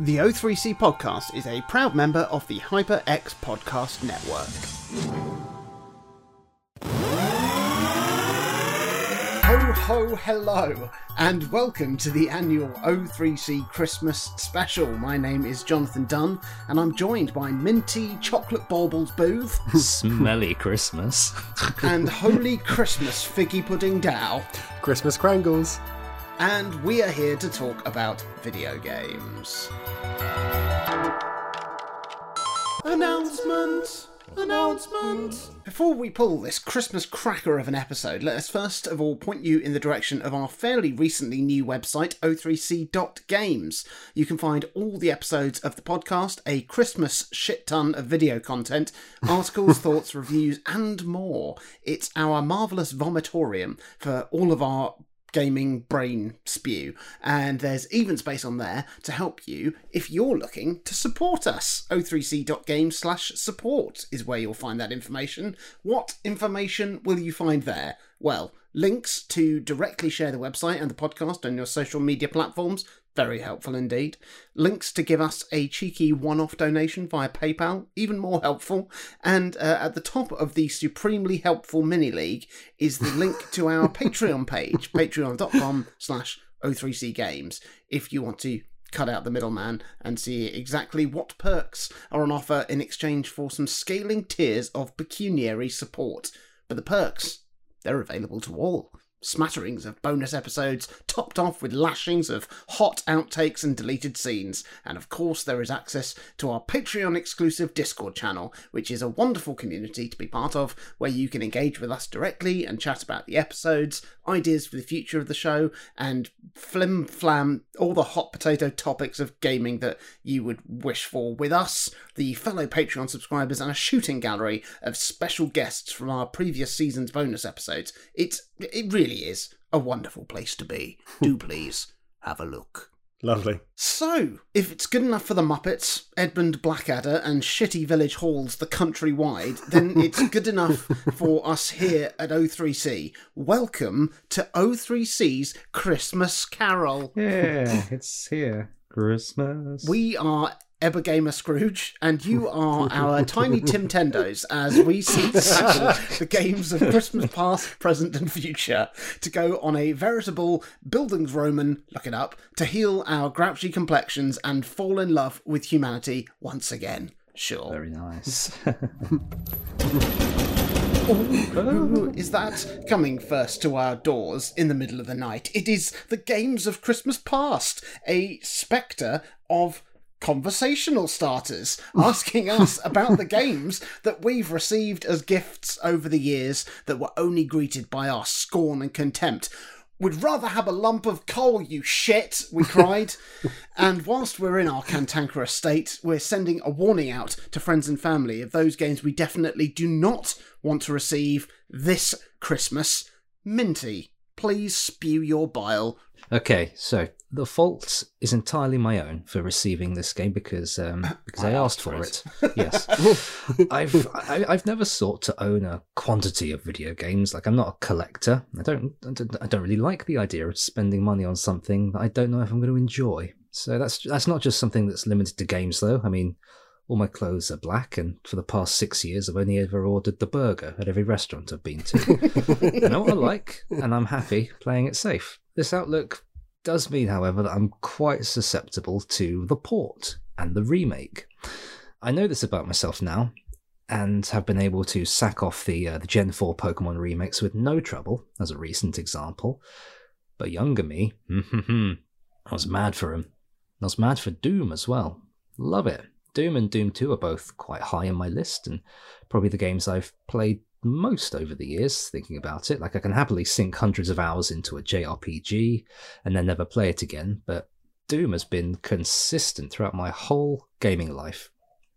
The O3C podcast is a proud member of the HyperX Podcast Network. Ho ho hello, and welcome to the annual O3C Christmas special. My name is Jonathan Dunn, and I'm joined by Minty Chocolate Baubles Booth Smelly Christmas. and Holy Christmas Figgy Pudding Dow. Christmas Crangles. And we are here to talk about video games. Announcement! Announcement! Before we pull this Christmas cracker of an episode, let us first of all point you in the direction of our fairly recently new website, o3c.games. You can find all the episodes of the podcast, a Christmas shit ton of video content, articles, thoughts, reviews, and more. It's our marvellous vomitorium for all of our gaming brain spew. And there's even space on there to help you if you're looking to support us. o3c.games slash support is where you'll find that information. What information will you find there? Well, links to directly share the website and the podcast on your social media platforms. Very helpful indeed. Links to give us a cheeky one off donation via PayPal, even more helpful. And uh, at the top of the supremely helpful mini league is the link to our Patreon page, patreon.com slash O3C Games, if you want to cut out the middleman and see exactly what perks are on offer in exchange for some scaling tiers of pecuniary support. But the perks, they're available to all. Smatterings of bonus episodes, topped off with lashings of hot outtakes and deleted scenes. And of course, there is access to our Patreon exclusive Discord channel, which is a wonderful community to be part of, where you can engage with us directly and chat about the episodes, ideas for the future of the show, and flim flam all the hot potato topics of gaming that you would wish for with us, the fellow Patreon subscribers, and a shooting gallery of special guests from our previous season's bonus episodes. It's it really is a wonderful place to be. Do please have a look. Lovely. So, if it's good enough for the Muppets, Edmund Blackadder, and shitty village halls the country wide, then it's good enough for us here at O3C. Welcome to O3C's Christmas Carol. Yeah, it's here. Christmas. We are Ebergamer Scrooge, and you are our tiny Tim Tendos as we seek the games of Christmas past, present, and future to go on a veritable bildungsroman, look it up, to heal our grouchy complexions and fall in love with humanity once again. Sure. Very nice. Who is that coming first to our doors in the middle of the night? It is the Games of Christmas Past, a spectre of conversational starters asking us about the games that we've received as gifts over the years that were only greeted by our scorn and contempt. We'd rather have a lump of coal, you shit, we cried. and whilst we're in our cantankerous state, we're sending a warning out to friends and family of those games we definitely do not want to receive this Christmas. Minty, please spew your bile. okay, so the fault is entirely my own for receiving this game because um, because I, asked for it. yes, I've I, I've never sought to own a quantity of video games. Like I'm not a collector. I don't I don't, I don't really like the idea of spending money on something that I don't know if I'm going to enjoy. So that's that's not just something that's limited to games, though. I mean, all my clothes are black, and for the past six years, I've only ever ordered the burger at every restaurant I've been to. I know what I like, and I'm happy playing it safe. This outlook does mean, however, that I'm quite susceptible to the port and the remake. I know this about myself now, and have been able to sack off the uh, the Gen 4 Pokemon remakes with no trouble, as a recent example. But younger me, I was mad for him. I was mad for Doom as well. Love it. Doom and Doom 2 are both quite high on my list, and probably the games I've played most over the years, thinking about it. Like, I can happily sink hundreds of hours into a JRPG and then never play it again, but Doom has been consistent throughout my whole gaming life.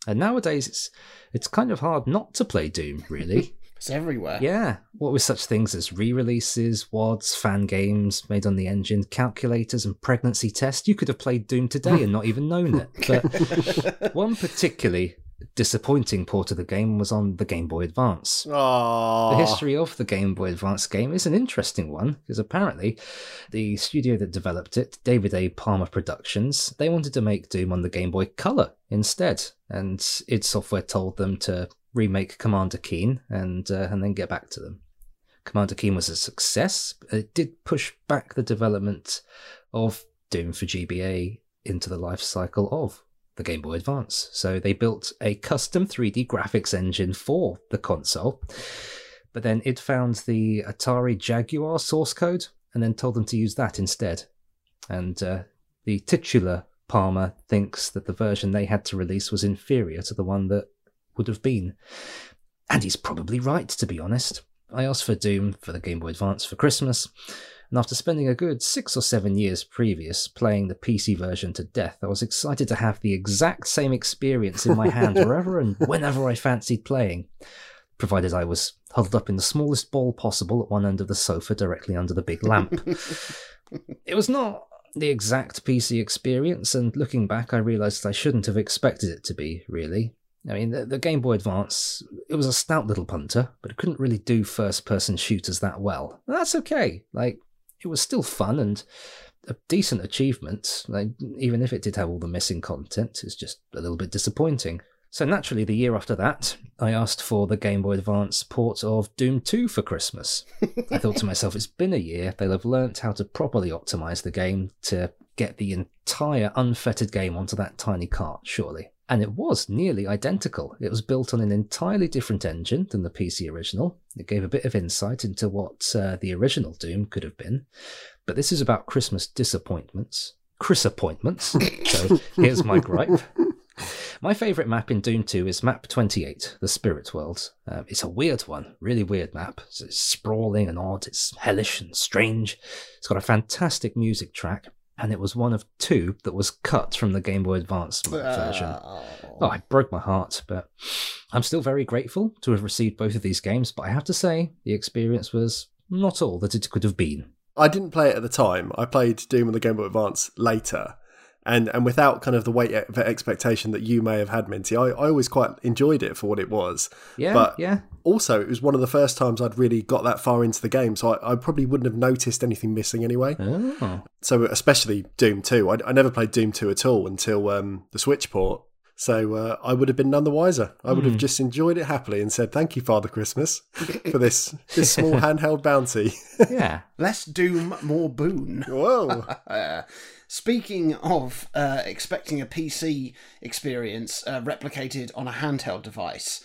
And nowadays, it's it's kind of hard not to play Doom, really. It's everywhere. Yeah, what with such things as re-releases, wads, fan games made on the engine, calculators, and pregnancy tests, you could have played Doom today and not even known it. But one particularly disappointing port of the game was on the Game Boy Advance. Aww. The history of the Game Boy Advance game is an interesting one because apparently the studio that developed it, David A. Palmer Productions, they wanted to make Doom on the Game Boy Color instead, and id Software told them to remake Commander Keen and uh, and then get back to them. Commander Keen was a success. It did push back the development of Doom for GBA into the life cycle of the Game Boy Advance. So they built a custom 3D graphics engine for the console, but then it found the Atari Jaguar source code and then told them to use that instead. And uh, the titular Palmer thinks that the version they had to release was inferior to the one that would have been. And he's probably right, to be honest. I asked for Doom for the Game Boy Advance for Christmas, and after spending a good six or seven years previous playing the PC version to death, I was excited to have the exact same experience in my hand wherever and whenever I fancied playing, provided I was huddled up in the smallest ball possible at one end of the sofa directly under the big lamp. it was not the exact PC experience, and looking back, I realised I shouldn't have expected it to be, really. I mean, the, the, Game Boy Advance, it was a stout little punter, but it couldn't really do first person shooters that well. And that's okay. Like, it was still fun and a decent achievement, like, even if it did have all the missing content. It's just a little bit disappointing. So naturally, the year after that, I asked for the Game Boy Advance port of Doom 2 for Christmas. I thought to myself, it's been a year, they'll have learnt how to properly optimize the game to get the entire unfettered game onto that tiny cart, surely. And it was nearly identical. It was built on an entirely different engine than the PC original. It gave a bit of insight into what uh, the original Doom could have been. But this is about Christmas disappointments. Chris appointments. so here's my gripe. My favourite map in Doom 2 is map 28, the Spirit World. Uh, it's a weird one, really weird map. It's, it's sprawling and odd, it's hellish and strange. It's got a fantastic music track, and it was one of two that was cut from the Game Boy Advance version. Oh, I broke my heart, but I'm still very grateful to have received both of these games. But I have to say, the experience was not all that it could have been. I didn't play it at the time. I played Doom on the Game Boy Advance later and and without kind of the weight of expectation that you may have had, Minty, I, I always quite enjoyed it for what it was. Yeah, but yeah. Also, it was one of the first times I'd really got that far into the game, so I, I probably wouldn't have noticed anything missing anyway. Oh. So especially Doom Two, I, I never played Doom Two at all until um, the Switch port. So uh, I would have been none the wiser. I would mm. have hmm. just enjoyed it happily and said, "Thank you, Father Christmas, for this this small handheld bounty." yeah, less doom, more boon. Whoa! Speaking of uh, expecting a PC experience uh, replicated on a handheld device,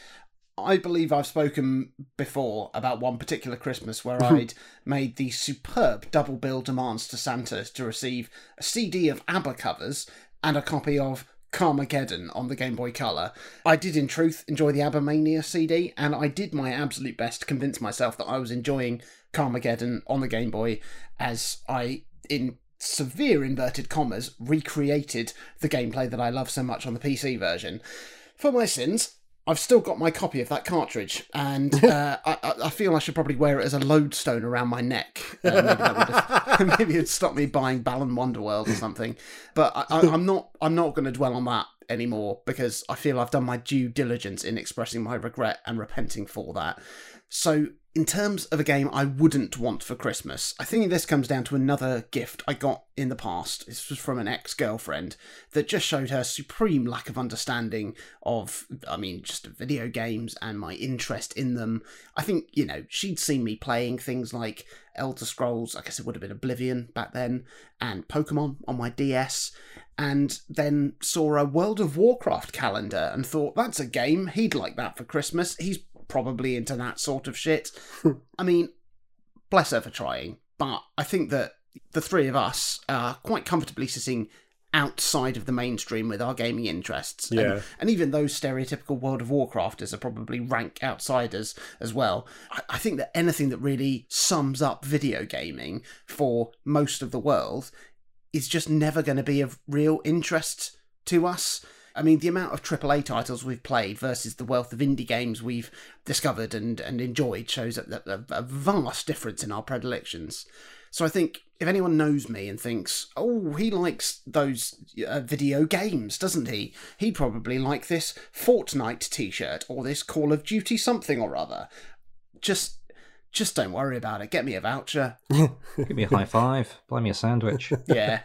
I believe I've spoken before about one particular Christmas where I'd made the superb double bill demands to Santa to receive a CD of ABBA covers and a copy of Carmageddon on the Game Boy Color. I did, in truth, enjoy the ABBA Mania CD, and I did my absolute best to convince myself that I was enjoying Carmageddon on the Game Boy as I, in severe inverted commas, recreated the gameplay that I love so much on the PC version. For my sins, I've still got my copy of that cartridge, and uh, I, I, feel I should probably wear it as a lodestone around my neck. Uh, maybe, maybe it'd stop me buying Balan Wonderworld or something. But I, am not. I'm not going to dwell on that anymore because I feel I've done my due diligence in expressing my regret and repenting for that. So in terms of a game I wouldn't want for Christmas, I think this comes down to another gift I got in the past. This was from an ex girlfriend that just showed her supreme lack of understanding of, I mean, just video games and my interest in them. I think, you know, she'd seen me playing things like Elder Scrolls, I guess it would have been Oblivion back then, and Pokemon on my DS, and then saw a World of Warcraft calendar and thought, that's a game, he'd like that for Christmas. He's probably into that sort of shit. Hmm. I mean, bless her for trying, but I think that the three of us are quite comfortably sitting outside of the mainstream with our gaming interests. Yeah. And, and, even those stereotypical World of Warcrafters are probably rank outsiders as well. I, I, think that anything that really sums up video gaming for most of the world is just never going to be of real interest to us. I mean, the amount of AAA titles we've played versus the wealth of indie games we've discovered and, and enjoyed shows a, a, a vast difference in our predilections. So I think if anyone knows me and thinks, oh, he likes those uh, video games, doesn't he? He'd probably like this Fortnite t shirt or this Call of Duty something or other. Just. Just don't worry about it. Get me a voucher. Give me a high five. Buy me a sandwich. yeah.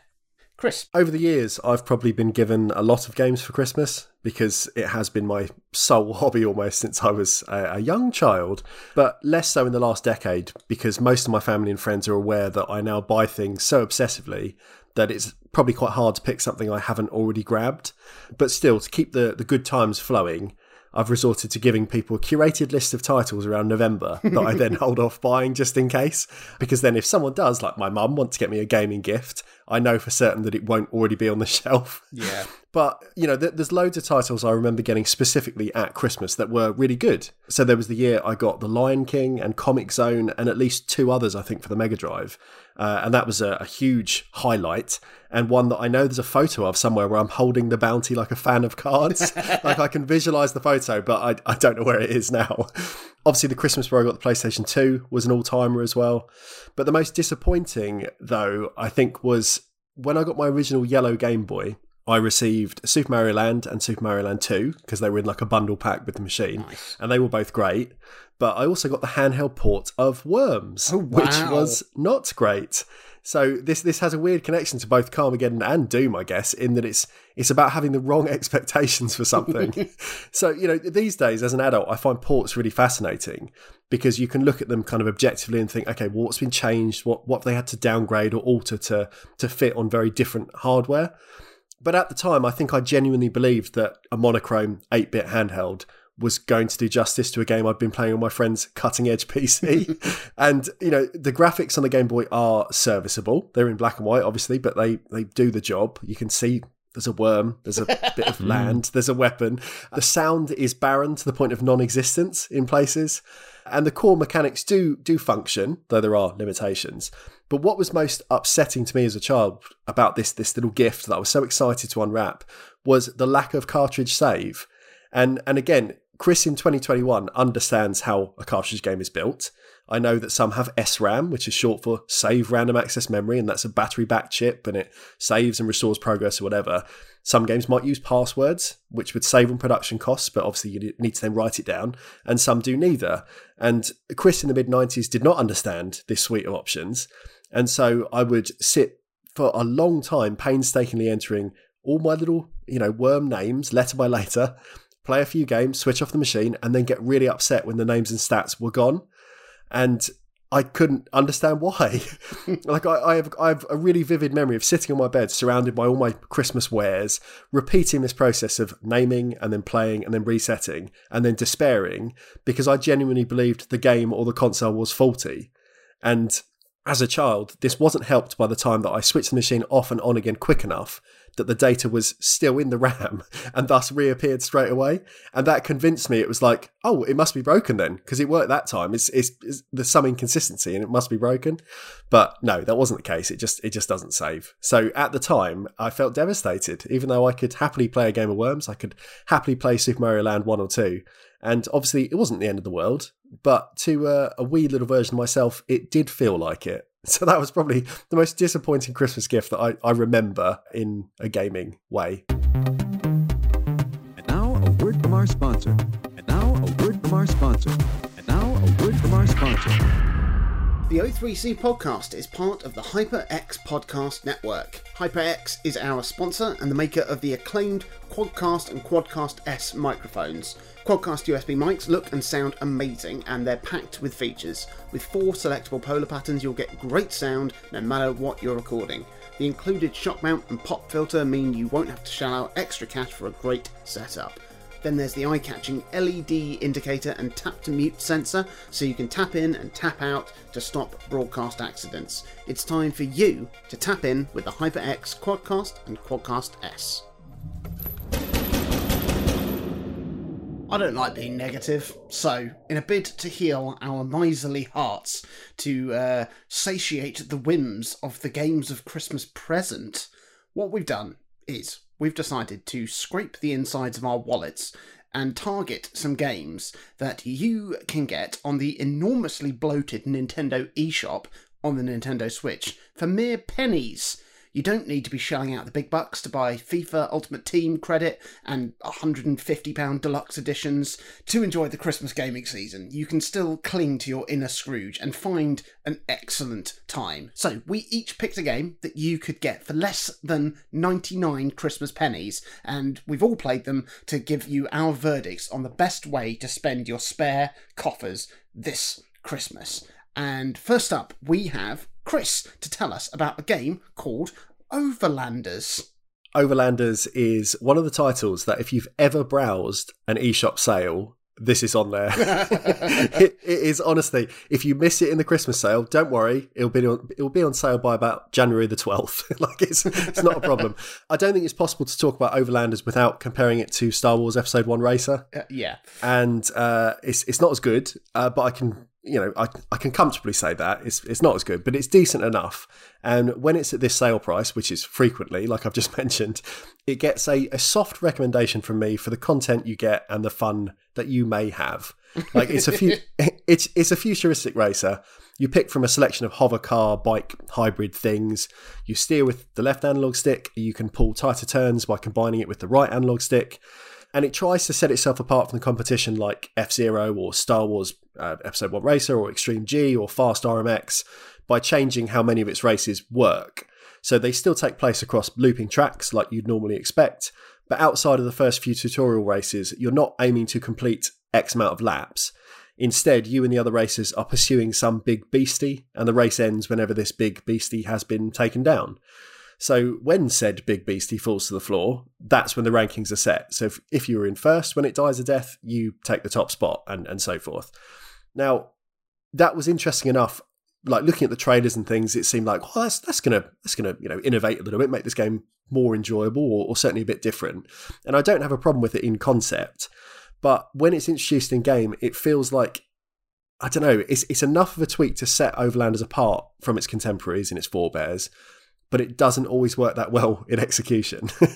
Chris. Over the years, I've probably been given a lot of games for Christmas because it has been my sole hobby almost since I was a, a, young child, but less so in the last decade because most of my family and friends are aware that I now buy things so obsessively that it's probably quite hard to pick something I haven't already grabbed. But still, to keep the, the good times flowing, I've resorted to giving people a curated list of titles around November that I then hold off buying just in case. Because then, if someone does, like my mum, want to get me a gaming gift, I know for certain that it won't already be on the shelf. Yeah. But, you know, there's loads of titles I remember getting specifically at Christmas that were really good. So there was the year I got The Lion King and Comix Zone and at least two others, I think, for the Mega Drive. Uh, and that was a, a, huge highlight and one that I know there's a photo of somewhere where I'm holding the bounty like a fan of cards. like I can visualize the photo, but I, I don't know where it is now. Obviously, the Christmas where I got the PlayStation 2 was an all timer as well. But the most disappointing, though, I think was when I got my original yellow Game Boy. I received Super Mario Land and Super Mario Land 2 because they were in like a bundle pack with the machine, nice. and they were both great. But I also got the handheld port of Worms, oh, wow. which was not great. So this this has a weird connection to both Carmageddon and Doom, I guess, in that it's it's about having the wrong expectations for something. so you know, these days as an adult, I find ports really fascinating because you can look at them kind of objectively and think, okay, well, what's been changed? What what they had to downgrade or alter to to fit on very different hardware? But at the time, I think I genuinely believed that a monochrome 8 bit handheld was going to do justice to a game I'd been playing on my friend's cutting edge PC. and, you know, the graphics on the Game Boy are serviceable. They're in black and white, obviously, but they, they do the job. You can see there's a worm, there's a bit of hmm. land, there's a weapon. The sound is barren to the point of non existence in places. And the core mechanics do do function, though there are limitations. But what was most upsetting to me as a child about this this little gift that I was so excited to unwrap was the lack of cartridge save. And and again, Chris in 2021 understands how a cartridge game is built. I know that some have SRAM, which is short for Save Random Access Memory, and that's a battery back chip and it saves and restores progress or whatever. Some games might use passwords, which would save on production costs, but obviously you need to then write it down, and some do neither. And Chris in the mid 90s did not understand this suite of options. And so I would sit for a long time painstakingly entering all my little, you know, worm names letter by letter, play a few games, switch off the machine, and then get really upset when the names and stats were gone. And I couldn't understand why. like I, I, have, I have a really vivid memory of sitting on my bed, surrounded by all my Christmas wares, repeating this process of naming and then playing and then resetting and then despairing because I genuinely believed the game or the console was faulty. And as a child, this wasn't helped by the time that I switched the machine off and on again quick enough that the data was still in the RAM and thus reappeared straight away. And that convinced me it was like, oh, it must be broken then, because it worked that time. It's, it's, it's, there's some inconsistency and it must be broken. But no, that wasn't the case. It just it just doesn't save. So at the time, I felt devastated. Even though I could happily play a game of Worms, I could happily play Super Mario Land 1 or 2. And obviously, it wasn't the end of the world. But to uh, a wee little version of myself, it did feel like it. So that was probably the most disappointing Christmas gift that I, I remember in a gaming way. And now a word from our sponsor. And now a word from our sponsor. And now a word from our sponsor. The O3C podcast is part of the HyperX podcast network. HyperX is our sponsor and the maker of the acclaimed Quadcast and Quadcast S microphones. Quadcast USB mics look and sound amazing and they're packed with features. With four selectable polar patterns, you'll get great sound no matter what you're recording. The included shock mount and pop filter mean you won't have to shell out extra cash for a great setup. Then there's the eye catching LED indicator and tap to mute sensor, so you can tap in and tap out to stop broadcast accidents. It's time for you to tap in with the HyperX Quadcast and Quadcast S. I don't like being negative, so in a bid to heal our miserly hearts, to uh, satiate the whims of the games of Christmas present, what we've done is we've decided to scrape the insides of our wallets and target some games that you can get on the enormously bloated Nintendo eShop on the Nintendo Switch for mere pennies. You don't need to be shelling out the big bucks to buy FIFA Ultimate Team credit and £150 deluxe editions to enjoy the Christmas gaming season. You can still cling to your inner Scrooge and find an excellent time. So, we each picked a game that you could get for less than 99 Christmas pennies, and we've all played them to give you our verdicts on the best way to spend your spare coffers this Christmas. And first up, we have Chris to tell us about a game called Overlanders. Overlanders is one of the titles that if you've ever browsed an eShop sale, this is on there. it, it is honestly, if you miss it in the Christmas sale, don't worry, it'll be on, it'll be on sale by about January the twelfth. like it's it's not a problem. I don't think it's possible to talk about Overlanders without comparing it to Star Wars Episode One Racer. Uh, yeah, and uh, it's it's not as good, uh, but I can you know, I, I can comfortably say that it's it's not as good, but it's decent enough. And when it's at this sale price, which is frequently, like I've just mentioned, it gets a, a soft recommendation from me for the content you get and the fun that you may have. Like it's a few, it's it's a futuristic racer. You pick from a selection of hover car, bike, hybrid things. You steer with the left analog stick. You can pull tighter turns by combining it with the right analog stick and it tries to set itself apart from the competition like F Zero or Star Wars uh, Episode 1 Racer or Extreme G or Fast RMX by changing how many of its races work. So they still take place across looping tracks like you'd normally expect, but outside of the first few tutorial races, you're not aiming to complete X amount of laps. Instead, you and the other racers are pursuing some big beastie, and the race ends whenever this big beastie has been taken down. So when said big beastie falls to the floor, that's when the rankings are set. So if, if you were in first when it dies a death, you take the top spot and, and so forth. Now, that was interesting enough. Like looking at the trailers and things, it seemed like, well, that's that's gonna that's gonna you know innovate a little bit, make this game more enjoyable or, or certainly a bit different. And I don't have a problem with it in concept, but when it's introduced in game, it feels like I don't know, it's it's enough of a tweak to set Overlanders apart from its contemporaries and its forebears, but it doesn't always work that well in execution.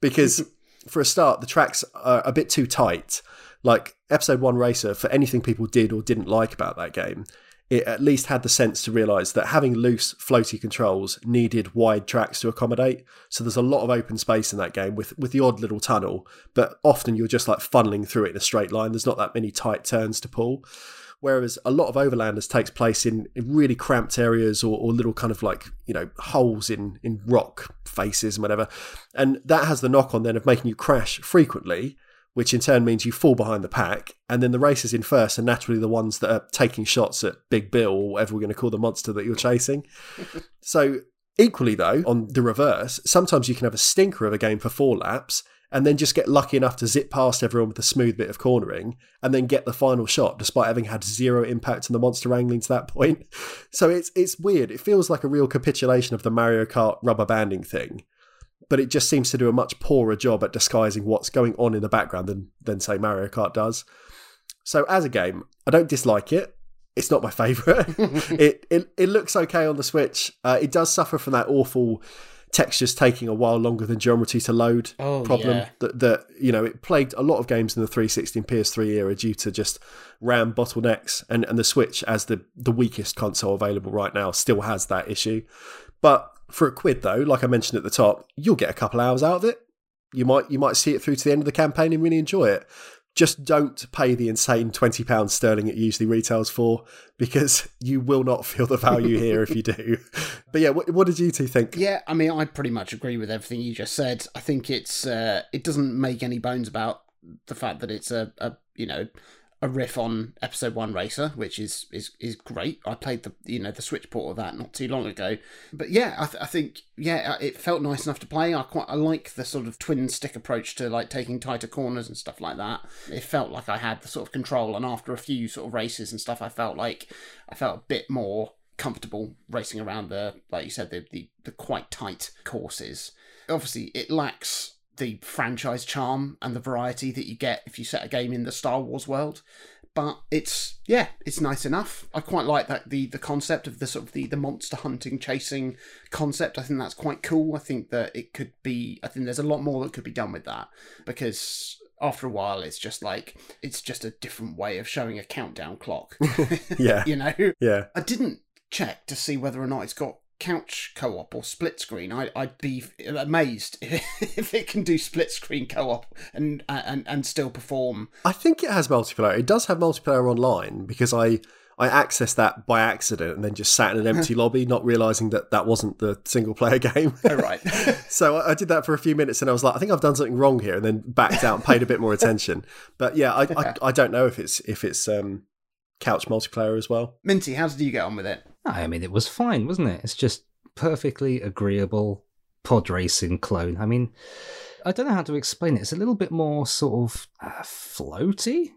Because for a start the tracks are a bit too tight. Like episode 1 racer for anything people did or didn't like about that game it at least had the sense to realize that having loose floaty controls needed wide tracks to accommodate. So there's a lot of open space in that game with with the odd little tunnel but often you're just like funneling through it in a straight line. There's not that many tight turns to pull Whereas a lot of Overlanders takes place in, in really cramped areas or, or, little kind of like, you know, holes in, in rock faces and whatever. And that has the knock on then of making you crash frequently, which in turn means you fall behind the pack. And then the races in first are naturally the ones that are taking shots at Big Bill or whatever we're going to call the monster that you're chasing. so Equally, though, on the reverse, sometimes you can have a stinker of a game for four laps and then just get lucky enough to zip past everyone with a smooth bit of cornering and then get the final shot despite having had zero impact on the monster wrangling to that point. So it's it's weird. It feels like a real capitulation of the Mario Kart rubber banding thing. But it just seems to do a much poorer job at disguising what's going on in the background than than say Mario Kart does. So as a game, I don't dislike it. It's not my favourite. it, it it looks okay on the Switch. Uh, it does suffer from that awful textures taking a while longer than geometry to load oh, problem yeah. that, that you know it plagued a lot of games in the 360 and PS3 era due to just RAM bottlenecks and, and the Switch as the the weakest console available right now still has that issue. But for a quid though, like I mentioned at the top, you'll get a couple hours out of it. You might you might see it through to the end of the campaign and really enjoy it just don't pay the insane £20 sterling it usually retails for because you will not feel the value here if you do. But yeah, what, what, did you two think? Yeah, I mean, I pretty much agree with everything you just said. I think it's uh, it doesn't make any bones about the fact that it's a, a you know a riff on episode one racer which is is is great. I played the you know the switch port of that not too long ago. But yeah i, th- I think yeah uh, it felt nice enough to play. I quite i like the sort of twin stick approach to like taking tighter corners and stuff like that. It felt like i had the sort of control and after a few sort of races and stuff i felt like i felt a bit more comfortable racing around the like you said the the, the quite tight courses. Obviously it lacks the franchise charm and the variety that you get if you set a game in the Star Wars world. But it's yeah, it's nice enough. I quite like that the the concept of the sort of the, the monster hunting chasing concept. I think that's quite cool. I think that it could be I think there's a lot more that could be done with that because after a while it's just like it's just a different way of showing a countdown clock. yeah. you know? Yeah. I didn't check to see whether or not it's got couch co-op or split screen. I, I'd be amazed if it can do split screen co-op and and and still perform. I think it has multiplayer. It does have multiplayer online because I I accessed that by accident and then just sat in an empty lobby, not realizing that that wasn't the single player game. Oh, right. so I, I did that for a few minutes and I was like, I think I've done something wrong here, and then backed out and paid a bit more attention. But yeah, I, I, I don't know if it's if it's um, couch multiplayer as well. Minty, how did you get on with it? I mean, it was fine, wasn't it? It's just perfectly agreeable pod racing clone. I mean, I don't know how to explain it. It's a little bit more sort of uh, floaty,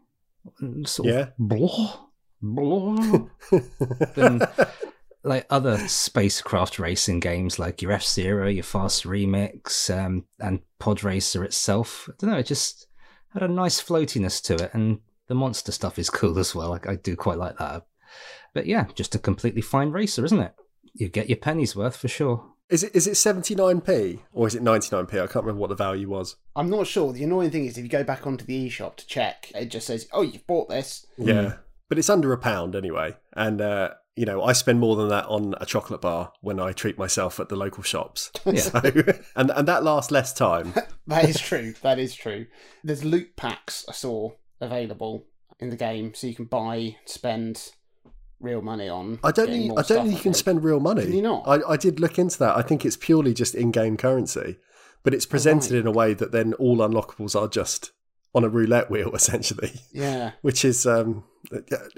sort Yeah. of blah, blah, than like other spacecraft racing games like your F Zero, your Fast Remix, um, and Pod Racer itself. I don't know, it just had a nice floatiness to it, and the monster stuff is cool as well. Like I do quite like that. But yeah, just a completely fine racer, isn't it? You get your pennies worth for sure. Is it is it seventy nine p or is it ninety nine p? I can't remember what the value was. I'm not sure. The annoying thing is if you go back onto the eShop to check, it just says, "Oh, you've bought this." Yeah, but it's under a pound anyway, and uh, you know I spend more than that on a chocolate bar when I treat myself at the local shops. So, and and that lasts less time. That is true. that is true. There's loot packs I saw available in the game, so you can buy, spend real money on. I don't think I don't think you can spend real money. Can you not? I, I did look into that. I think it's purely just in-game currency, but it's presented right. in a way that then all unlockables are just on a roulette wheel essentially, Yeah. which is um,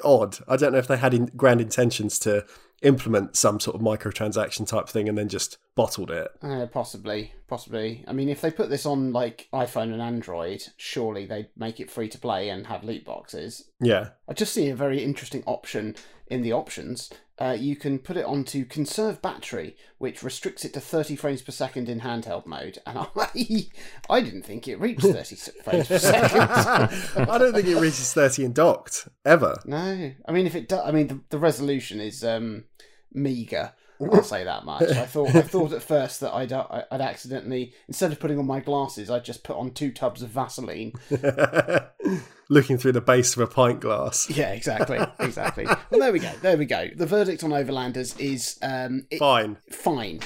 odd. I don't know if they had in, grand intentions to implement some sort of microtransaction type thing and then just bottled it. Uh, possibly, possibly. I mean, if they put this on like iPhone and Android, surely they'd make it free to play and have loot boxes. Yeah, I just see a very interesting option in the options. Uh, you can put it onto conserve battery, which restricts it to 30 frames per second in handheld mode. And I, I didn't think it reached 30 frames per second. I don't think it reaches thirty in docked ever. No, I mean if it does, I mean the, the resolution is um, meager. I'll say that much. I thought I thought at first that I'd uh, I'd accidentally instead of putting on my glasses, I'd just put on two tubs of Vaseline. Looking through the base of a pint glass. Yeah, exactly, exactly. well, there we go. There we go. The verdict on Overlanders is um, it, Fine. fine,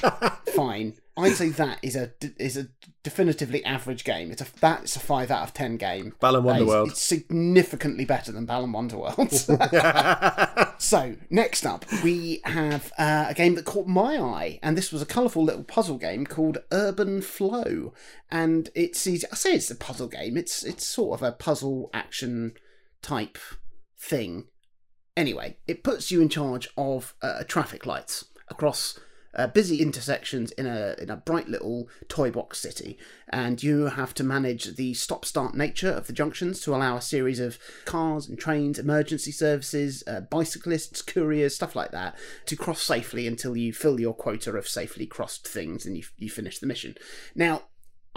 fine. I'd say that is a is a definitively average game. It's a that's a five out of ten game. Balan is- Wonderworld. It's significantly better than Balan Wonderworld. so next up, we have uh, a game that caught my eye, and this was a colourful little puzzle game called Urban Flow. And it's easy. I say it's a puzzle game. It's it's sort of a puzzle action type thing. Anyway, it puts you in charge of uh, traffic lights across uh, busy intersections in a in a bright little toy box city, and you have to manage the stop-start nature of the junctions to allow a series of cars and trains, emergency services, uh, bicyclists, couriers, stuff like that, to cross safely until you fill your quota of safely crossed things and you you finish the mission. Now.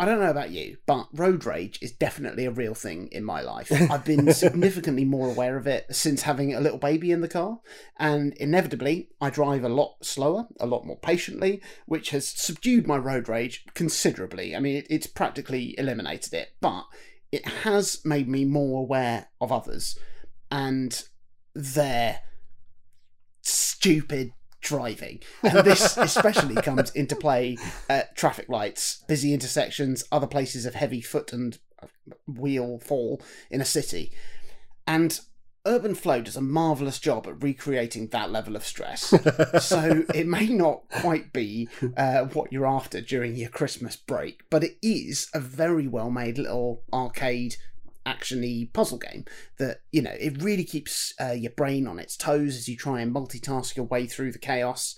I don't know about you, but road rage is definitely a real thing in my life. I've been significantly more aware of it since having a little baby in the car, and inevitably, I drive a lot slower, a lot more patiently, which has subdued my road rage considerably. I mean, it, it's practically eliminated it, but it has made me more aware of others and their stupid driving. And this especially comes into play at traffic lights, busy intersections, other places of heavy foot and wheel fall in a city. And Urban Flow does a marvellous job at recreating that level of stress. so it may not quite be uh, what you're after during your Christmas break, but it is a very well made little arcade actiony puzzle game that you know it really keeps uh, your brain on its toes as you try and multitask your way through the chaos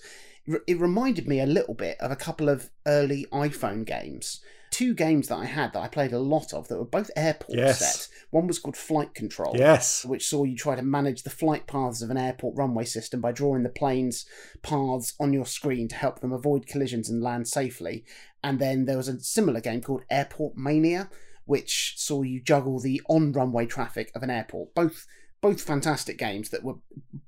It- reminded me a little bit of a couple of early iphone games two games that i had that i played a lot of that were both airport Yes. set one was called flight control Yes. which saw you try to manage the flight paths of an airport runway system by drawing the plane's paths on your screen to help them avoid collisions and land safely. And then there was a similar game called Airport Mania, which saw you juggle the on runway traffic of an airport. Both both fantastic games that were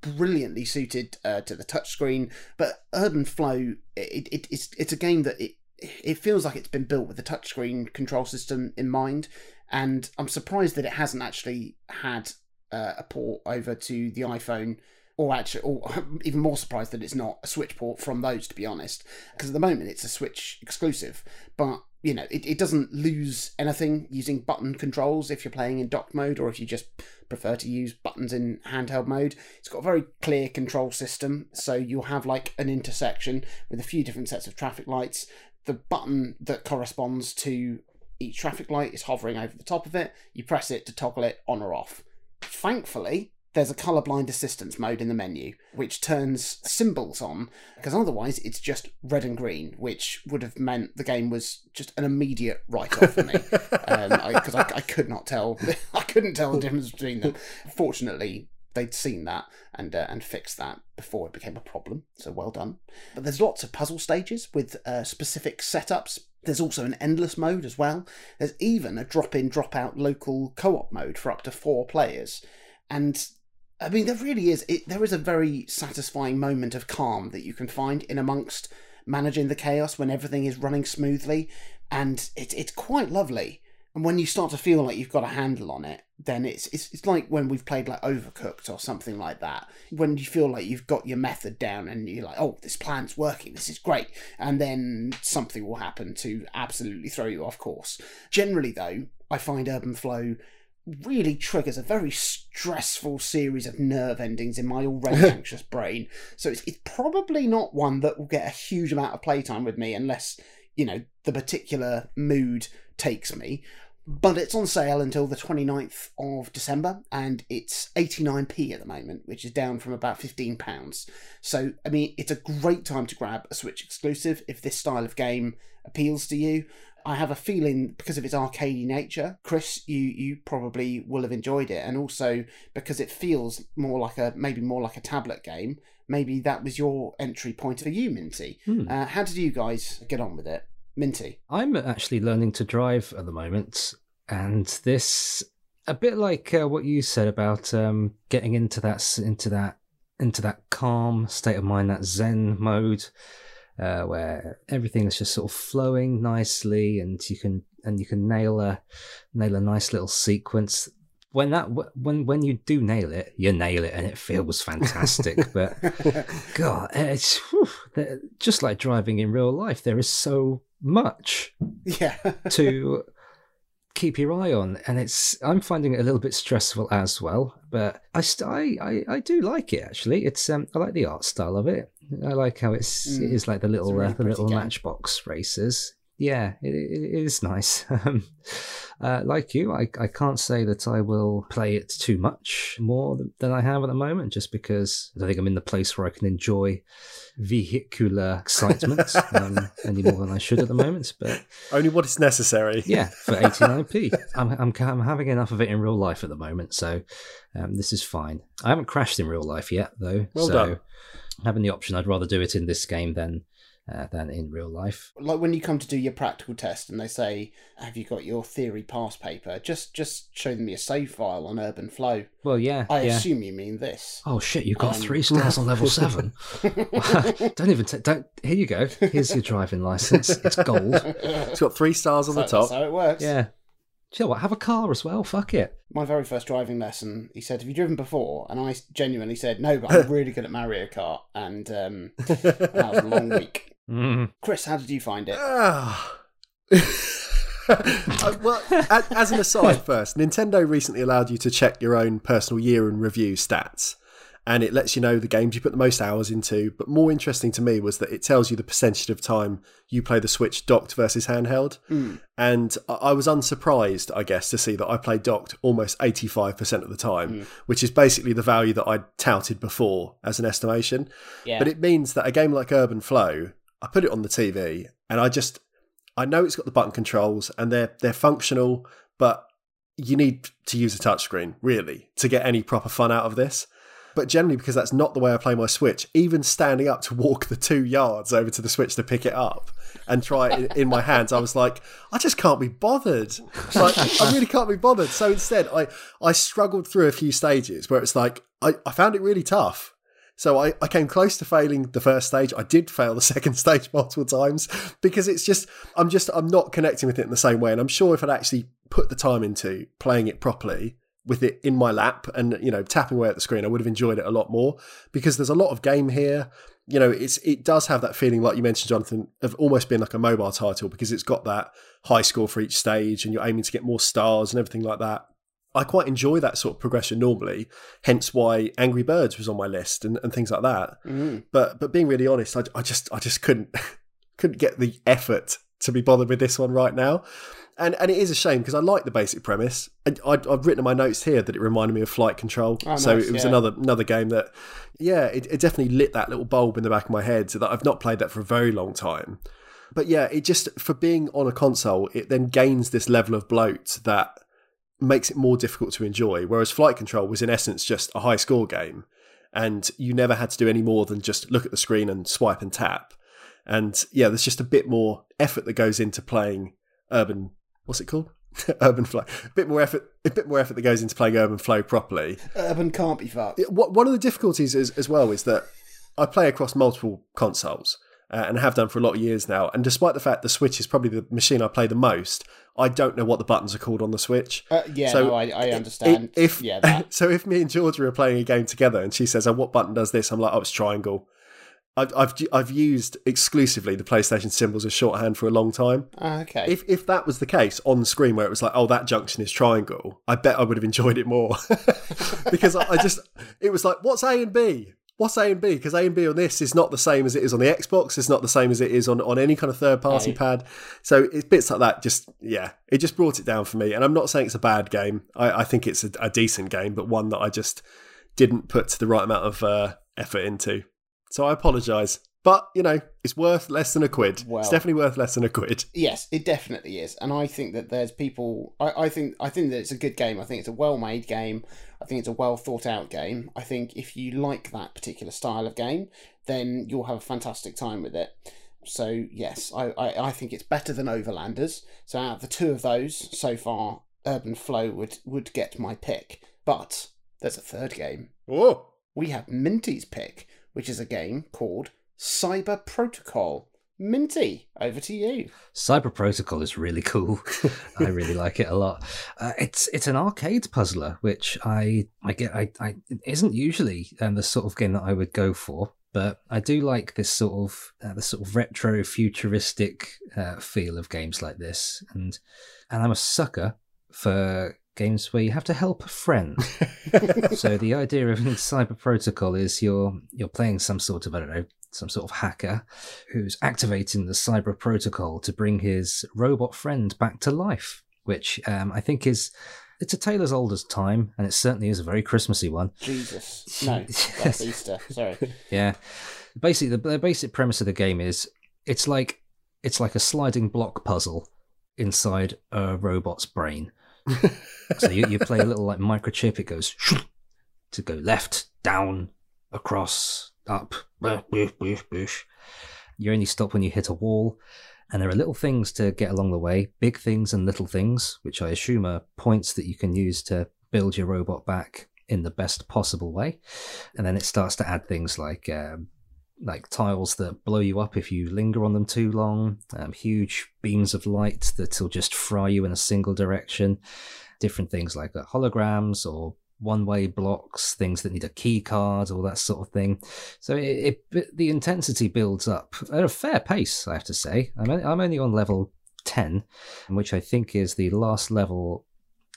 brilliantly suited uh, to the touchscreen. But Urban Flow, it, it, it's it's a game that it it feels like it's been built with the touchscreen control system in mind, and I'm surprised that it hasn't actually had uh, a port over to the iPhone or actually, or even more surprised that it's not a Switch port from those, to be honest, because at the moment it's a Switch exclusive. But you know, it, it doesn't lose anything using button controls if you're playing in dock mode or if you just prefer to use buttons in handheld mode. It's got a very clear control system, so you'll have like an intersection with a few different sets of traffic lights. The button that corresponds to each traffic light is hovering over the top of it. You press it to toggle it on or off. Thankfully, there's a colorblind assistance mode in the menu, which turns symbols on, because otherwise it's just red and green, which would have meant the game was just an immediate write off for me, because um, I, I, I could not tell, I couldn't tell the difference between them. Fortunately, they'd seen that and uh, and fixed that before it became a problem. So well done. But there's lots of puzzle stages with uh, specific setups. There's also an endless mode as well. There's even a drop-in, drop-out local co-op mode for up to four players. And I mean, there really is. It, there is a very satisfying moment of calm that you can find in amongst managing the chaos when everything is running smoothly, and it's it's quite lovely. And when you start to feel like you've got a handle on it, then it's it's it's like when we've played like Overcooked or something like that. When you feel like you've got your method down and you're like, oh, this plan's working, this is great, and then something will happen to absolutely throw you off course. Generally, though, I find Urban Flow really triggers a very stressful series of nerve endings in my already anxious brain. So it's, it's probably not one that will get a huge amount of playtime with me unless, you know, the particular mood takes me. But it's on sale until the 29th of December and it's 89p at the moment, which is down from about £15. So, I mean, it's a great time to grab a Switch exclusive if this style of game appeals to you. I have a feeling because of its arcadey nature, Chris, you you probably will have enjoyed it, and also because it feels more like a maybe more like a tablet game. Maybe that was your entry point for you, Minty. Hmm. Uh, how did you guys get on with it, Minty? I'm actually learning to drive at the moment, and this a bit like uh, what you said about um, getting into that into that into that calm state of mind, that Zen mode uh, where everything is just sort of flowing nicely, and you can and you can nail a nail a nice little sequence. When that when when you do nail it, you nail it, and it feels fantastic. but God, it's whew, just like driving in real life. There is so much, yeah, to keep your eye on and it's i'm finding it a little bit stressful as well but i I, I i do like it actually it's um i like the art style of it I like how it's mm. it is like the little really uh, the little game. matchbox races. Yeah, it, it is nice. Um, uh, like you, I, I can't say that I will play it too much more than I have at the moment, just because I don't think I'm in the place where I can enjoy vehicular excitement um, any more than I should at the moment. But only what is necessary. Yeah, for 89p, I'm, I'm I'm having enough of it in real life at the moment, so um, this is fine. I haven't crashed in real life yet, though. Well so done having the option, I'd rather do it in this game than uh, than in real life. Like when you come to do your practical test and they say, "Have you got your theory pass paper?" Just just show them your save file on Urban Flow. Well, yeah. I yeah. assume you mean this. Oh shit! You got um, three stars on level seven. don't even take. Don't. Here you go. Here's your driving license. It's gold. It's got three stars on so, the top. That's how it works. Yeah. Do you know what? Have a car as well. Fuck it. My very first driving lesson, he said, "Have you driven before?" And I genuinely said, "No, but I'm really good at Mario Kart." And um, that was a long week. Mm. Chris, how did you find it? Ah. uh, well, as an aside, first, Nintendo recently allowed you to check your own personal year in review stats and it lets you know the games you put the most hours into. But more interesting to me was that it tells you the percentage of time you play the Switch docked versus handheld. Mm. And I was unsurprised, I guess, to see that I played docked almost 85% of the time, mm. which is basically the value that I'd touted before as an estimation. Yeah. But it means that a game like Urban Flow, I put it on the TV and I just, I know it's got the button controls and they're, they're functional, but you need to use a touchscreen, really, to get any proper fun out of this. But generally, because that's not the way I play my Switch, even standing up to walk the two yards over to the Switch to pick it up and try it in, my hands, I was like, I just can't be bothered. Like, I really can't be bothered. So instead, I, I struggled through a few stages where it's like, I, I found it really tough. So I, I came close to failing the first stage. I did fail the second stage multiple times because it's just I'm just I'm not connecting with it in the same way. And I'm sure if I'd actually put the time into playing it properly, with it in my lap and you know tapping away at the screen, I would have enjoyed it a lot more because there's a lot of game here. You know, it's it does have that feeling like you mentioned, Jonathan, of almost being like a mobile title because it's got that high score for each stage and you're aiming to get more stars and everything like that. I quite enjoy that sort of progression normally, hence why Angry Birds was on my list and, and things like that. Mm. But but being really honest, I, I just I just couldn't couldn't get the effort to be bothered with this one right now. And and it is a shame because I like the basic premise. And I, I've written in my notes here that it reminded me of Flight Control. Oh, so nice, it was yeah. another another game that, yeah, it, it definitely lit that little bulb in the back of my head. So that I've not played that for a very long time. But yeah, it just for being on a console, it then gains this level of bloat that makes it more difficult to enjoy. Whereas Flight Control was in essence just a high score game, and you never had to do any more than just look at the screen and swipe and tap. And yeah, there's just a bit more effort that goes into playing Urban. What's it called? Urban Flow. A bit more effort. A bit more effort that goes into playing Urban Flow properly. Urban can't be fucked. One of the difficulties is as well is that I play across multiple consoles uh, and have done for a lot of years now. And despite the fact the Switch is probably the machine I play the most, I don't know what the buttons are called on the Switch. Uh, yeah, So, no, I, I understand. If yeah, that. so, if me and Georgia are playing a game together and she says, "Oh, what button does this?" I'm like, "Oh, it's triangle." I've I've, I've used exclusively the PlayStation symbols as shorthand for a long time. Ah, okay. If if that was the case on screen where it was like, oh, that junction is triangle, I bet I would have enjoyed it more because I, I just it was like, what's A and B? What's A and B? Because A and B on this is not the same as it is on the Xbox. It's not the same as it is on, on any kind of third party Right. pad. So it's bits like that. Just yeah, it just brought it down for me. And I'm not saying it's a bad game. I, I think it's a, a decent game, but one that I just didn't put the right amount of uh, effort into. So I apologise. But you know, it's worth less than a quid. Well- it's definitely worth less than a quid. Yes, it definitely is, and I think that there's people. I, I think I think that it's a good game. I think it's a well-made game. I think it's a well thought out game. I think if you like that particular style of game, then you'll have a fantastic time with it. So yes, I, I, I think it's better than Overlanders. So out of the two of those so far, Urban Flow would would get my pick. But there's a third game. Oh, We have Minty's pick, which is a game called Cyber Protocol. Minty, over to you. Cyber Protocol is really cool. I really like it a lot. Uh, it's it's an arcade puzzler, which I I get I, I it isn't usually um, the sort of game that I would go for, but I do like this sort of uh, the sort of retro futuristic uh, feel of games like this, and and I'm a sucker for games where you have to help a friend. so the idea of Cyber Protocol is you're you're playing some sort of I don't know some sort of hacker who's activating the Cyber Protocol to bring his robot friend back to life, which um, I think is it's a tale as old as time, and it certainly is a very Christmassy one. Jesus. No, that's Easter. Sorry. Yeah, basically the, the basic premise of the game is it's like it's like a sliding block puzzle inside a robot's brain. so you, you play a little like microchip. It goes to go left, down, across, up. You only stop when you hit a wall, and there are little things to get along the way, big things and little things, which I assume are points that you can use to build your robot back in the best possible way. And then it starts to add things like um, like tiles that blow you up if you linger on them too long, um, huge beams of light that'll just fry you in a single direction, different things like uh, holograms or one-way blocks, things that need a key card, all that sort of thing. So it, it the intensity builds up at a fair pace, I have to say. I'm I'm only on level ten, which I think is the last level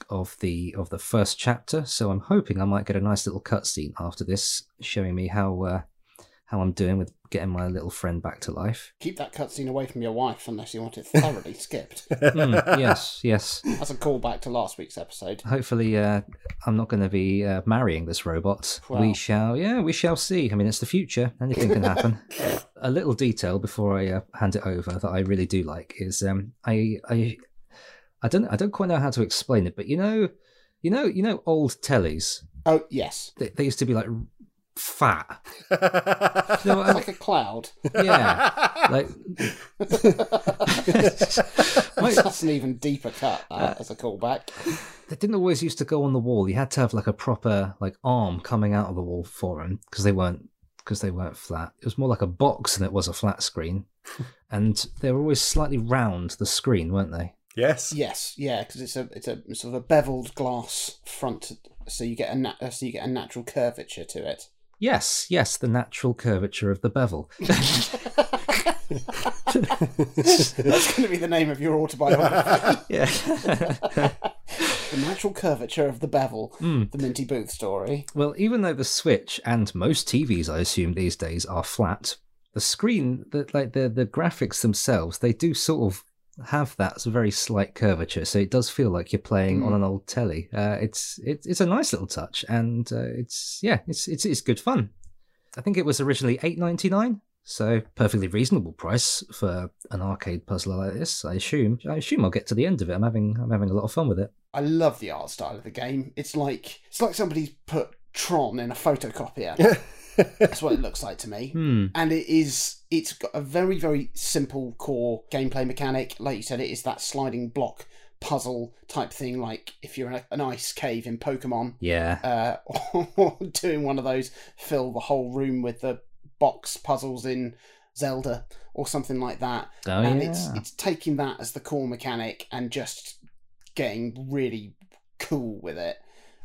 of the of the first chapter. So I'm hoping I might get a nice little cutscene after this, showing me how uh, how I'm doing with getting my little friend back to life. Keep that cutscene away from your wife unless you want it thoroughly skipped. Mm, yes, yes. That's a callback to last week's episode. Hopefully, uh, I'm not going to be uh, marrying this robot. Well. We shall, yeah, we shall see. I mean, it's the future; anything can happen. a little detail before I uh, hand it over that I really do like is um, I, I, I don't, I don't quite know how to explain it, but you know, you know, you know, old tellies. Oh, yes. They, they used to be like fat. You know I It's like a cloud. Yeah, like That's an even deeper cut that, as a callback. they didn't always used to go on the wall. You had to have like a proper like arm coming out of the wall for them because they weren't because they weren't flat. It was more like a box than it was a flat screen, and they were always slightly round the screen, weren't they? Yes. Yes, yeah, because it's a it's a sort of a beveled glass front, so you get a nat- uh, so you get a natural curvature to it. Yes, yes, the natural curvature of the bevel. That's going to be the name of your autobiography. yeah. the natural curvature of the bevel, hmm. the Minty Booth story. well, even though the Switch and most TVs, I assume these days, are flat, the screen, the, like the the graphics themselves, they do sort of have that very slight curvature, so it does feel like you're playing on an old telly. Uh, it's it, it's a nice little touch, and uh, it's yeah, it's it's it's good fun. I think it was originally eight ninety nine, so perfectly reasonable price for an arcade puzzler like this. I assume. I assume I'll get to the end of it. I'm having I'm having a lot of fun with it. I love the art style of the game. It's like it's like somebody's put Tron in a photocopier. That's what it looks like to me. Hmm. And it is it's got a very, very simple core gameplay mechanic. Like you said, it is that sliding block puzzle type thing, like if you're in a, an ice cave in Pokemon. Yeah. Uh, or doing one of those fill the whole room with the box puzzles in Zelda or something like that. Oh and yeah. it's it's taking that as the core mechanic and just getting really cool with it.